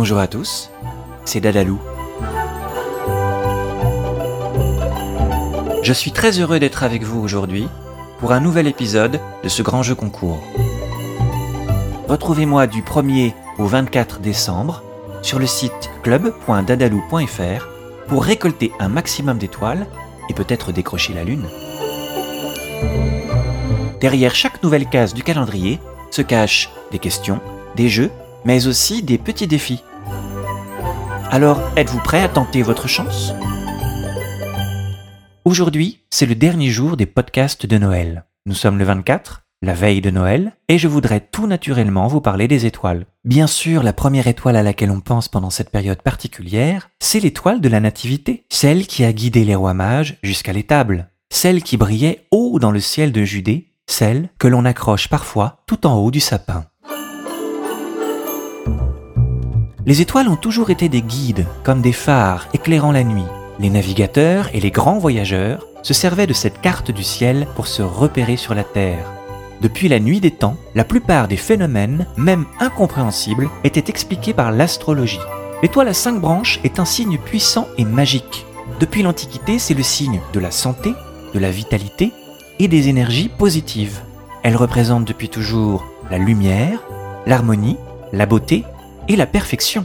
Bonjour à tous, c'est Dadalou. Je suis très heureux d'être avec vous aujourd'hui pour un nouvel épisode de ce grand jeu concours. Retrouvez-moi du 1er au 24 décembre sur le site club.dadalou.fr pour récolter un maximum d'étoiles et peut-être décrocher la lune. Derrière chaque nouvelle case du calendrier se cachent des questions, des jeux, mais aussi des petits défis. Alors, êtes-vous prêt à tenter votre chance? Aujourd'hui, c'est le dernier jour des podcasts de Noël. Nous sommes le 24, la veille de Noël, et je voudrais tout naturellement vous parler des étoiles. Bien sûr, la première étoile à laquelle on pense pendant cette période particulière, c'est l'étoile de la Nativité, celle qui a guidé les rois mages jusqu'à l'étable, celle qui brillait haut dans le ciel de Judée, celle que l'on accroche parfois tout en haut du sapin. Les étoiles ont toujours été des guides, comme des phares éclairant la nuit. Les navigateurs et les grands voyageurs se servaient de cette carte du ciel pour se repérer sur la Terre. Depuis la nuit des temps, la plupart des phénomènes, même incompréhensibles, étaient expliqués par l'astrologie. L'étoile à cinq branches est un signe puissant et magique. Depuis l'Antiquité, c'est le signe de la santé, de la vitalité et des énergies positives. Elle représente depuis toujours la lumière, l'harmonie, la beauté et la perfection.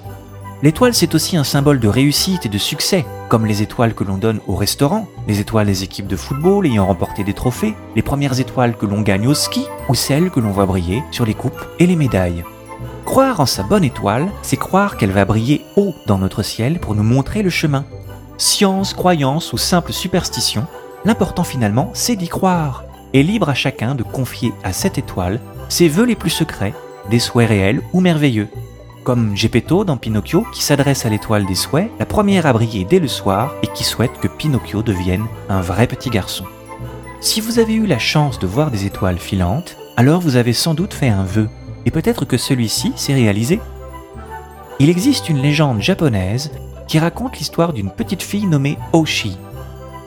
L'étoile, c'est aussi un symbole de réussite et de succès, comme les étoiles que l'on donne au restaurant, les étoiles des équipes de football ayant remporté des trophées, les premières étoiles que l'on gagne au ski, ou celles que l'on voit briller sur les coupes et les médailles. Croire en sa bonne étoile, c'est croire qu'elle va briller haut dans notre ciel pour nous montrer le chemin. Science, croyance ou simple superstition, l'important finalement, c'est d'y croire, et libre à chacun de confier à cette étoile ses vœux les plus secrets, des souhaits réels ou merveilleux comme Gepetto dans Pinocchio qui s'adresse à l'étoile des souhaits, la première à briller dès le soir et qui souhaite que Pinocchio devienne un vrai petit garçon. Si vous avez eu la chance de voir des étoiles filantes, alors vous avez sans doute fait un vœu, et peut-être que celui-ci s'est réalisé. Il existe une légende japonaise qui raconte l'histoire d'une petite fille nommée Oshi.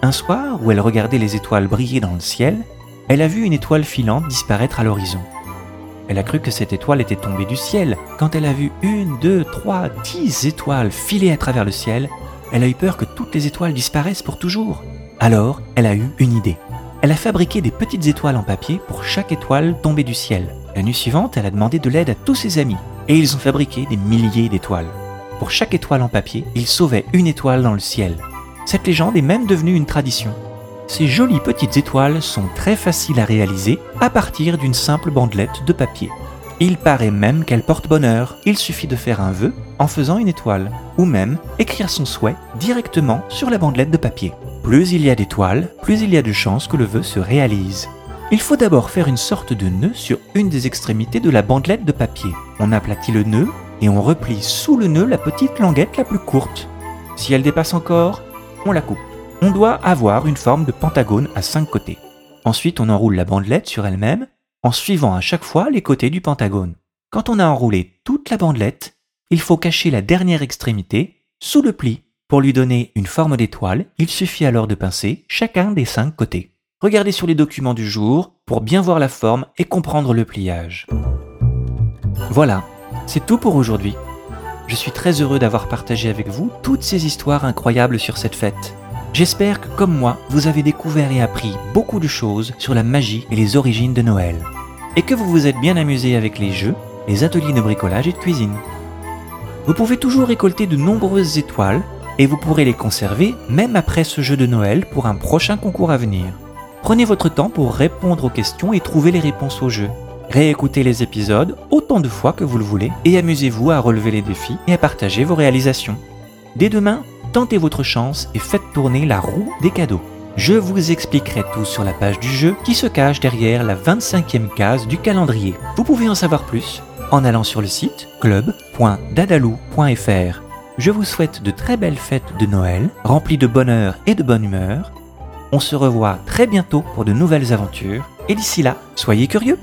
Un soir où elle regardait les étoiles briller dans le ciel, elle a vu une étoile filante disparaître à l'horizon. Elle a cru que cette étoile était tombée du ciel. Quand elle a vu une, deux, trois, dix étoiles filer à travers le ciel, elle a eu peur que toutes les étoiles disparaissent pour toujours. Alors, elle a eu une idée. Elle a fabriqué des petites étoiles en papier pour chaque étoile tombée du ciel. La nuit suivante, elle a demandé de l'aide à tous ses amis, et ils ont fabriqué des milliers d'étoiles. Pour chaque étoile en papier, ils sauvaient une étoile dans le ciel. Cette légende est même devenue une tradition. Ces jolies petites étoiles sont très faciles à réaliser à partir d'une simple bandelette de papier. Il paraît même qu'elles portent bonheur. Il suffit de faire un vœu en faisant une étoile, ou même écrire son souhait directement sur la bandelette de papier. Plus il y a d'étoiles, plus il y a de chances que le vœu se réalise. Il faut d'abord faire une sorte de nœud sur une des extrémités de la bandelette de papier. On aplatit le nœud et on replie sous le nœud la petite languette la plus courte. Si elle dépasse encore, on la coupe on doit avoir une forme de pentagone à cinq côtés. Ensuite, on enroule la bandelette sur elle-même en suivant à chaque fois les côtés du pentagone. Quand on a enroulé toute la bandelette, il faut cacher la dernière extrémité sous le pli. Pour lui donner une forme d'étoile, il suffit alors de pincer chacun des cinq côtés. Regardez sur les documents du jour pour bien voir la forme et comprendre le pliage. Voilà, c'est tout pour aujourd'hui. Je suis très heureux d'avoir partagé avec vous toutes ces histoires incroyables sur cette fête. J'espère que comme moi, vous avez découvert et appris beaucoup de choses sur la magie et les origines de Noël. Et que vous vous êtes bien amusé avec les jeux, les ateliers de bricolage et de cuisine. Vous pouvez toujours récolter de nombreuses étoiles et vous pourrez les conserver même après ce jeu de Noël pour un prochain concours à venir. Prenez votre temps pour répondre aux questions et trouver les réponses au jeu. Réécoutez les épisodes autant de fois que vous le voulez et amusez-vous à relever les défis et à partager vos réalisations. Dès demain, tentez votre chance et faites tourner la roue des cadeaux. Je vous expliquerai tout sur la page du jeu qui se cache derrière la 25e case du calendrier. Vous pouvez en savoir plus en allant sur le site club.dadalou.fr. Je vous souhaite de très belles fêtes de Noël, remplies de bonheur et de bonne humeur. On se revoit très bientôt pour de nouvelles aventures, et d'ici là, soyez curieux